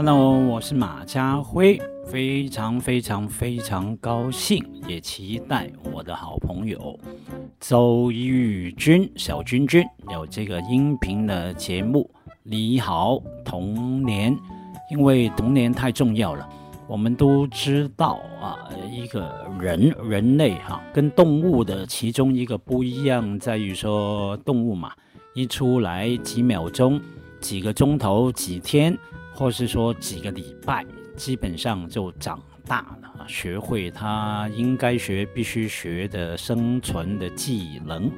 Hello，我是马家辉，非常非常非常高兴，也期待我的好朋友周玉君小君君有这个音频的节目。你好，童年，因为童年太重要了。我们都知道啊，一个人人类哈，跟动物的其中一个不一样，在于说动物嘛，一出来几秒钟、几个钟头、几天。或是说几个礼拜，基本上就长大了，学会他应该学、必须学的生存的技能。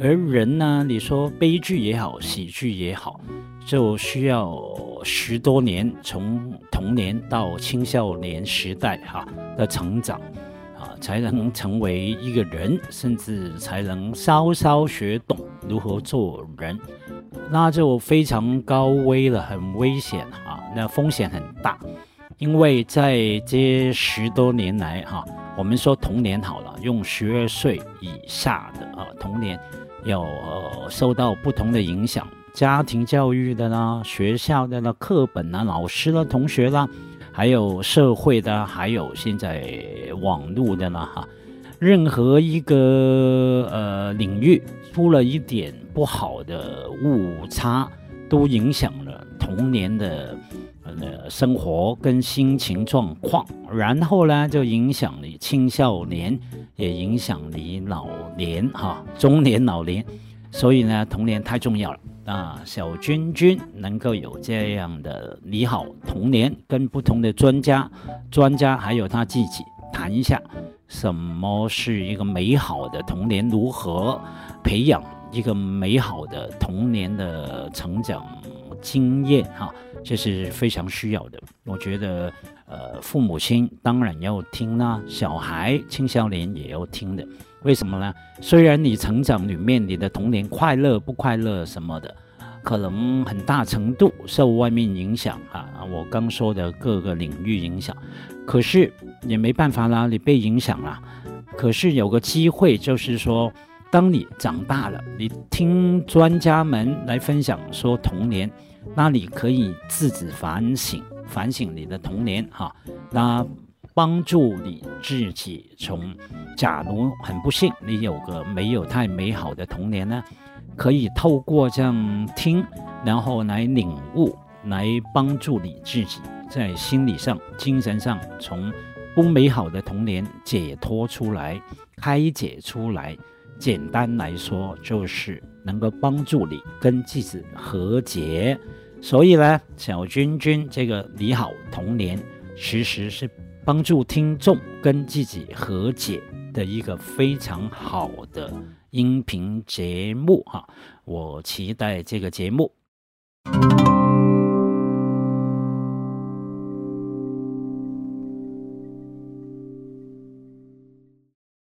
而人呢，你说悲剧也好，喜剧也好，就需要十多年，从童年到青少年时代哈的成长啊，才能成为一个人，甚至才能稍稍学懂如何做人。那就非常高危了，很危险啊！那风险很大，因为在这十多年来哈，我们说童年好了，用十二岁以下的啊，童年有受到不同的影响，家庭教育的啦，学校的啦，课本啦，老师啦，同学啦，还有社会的，还有现在网络的啦哈。任何一个呃领域出了一点不好的误差，都影响了童年的呃生活跟心情状况，然后呢就影响你青少年，也影响你老年哈中年老年，所以呢童年太重要了啊！小君君能够有这样的你好童年，跟不同的专家、专家还有他自己谈一下。什么是一个美好的童年？如何培养一个美好的童年的成长经验？哈，这是非常需要的。我觉得，呃，父母亲当然要听啦，小孩、青少年也要听的。为什么呢？虽然你成长里面你的童年快乐不快乐什么的，可能很大程度受外面影响啊。我刚说的各个领域影响。可是也没办法啦，你被影响了。可是有个机会，就是说，当你长大了，你听专家们来分享说童年，那你可以自己反省，反省你的童年哈。那帮助你自己从，假如很不幸你有个没有太美好的童年呢，可以透过这样听，然后来领悟，来帮助你自己。在心理上、精神上，从不美好的童年解脱出来、开解出来。简单来说，就是能够帮助你跟自己和解。所以呢，小君君这个你好童年，其实是帮助听众跟自己和解的一个非常好的音频节目哈。我期待这个节目。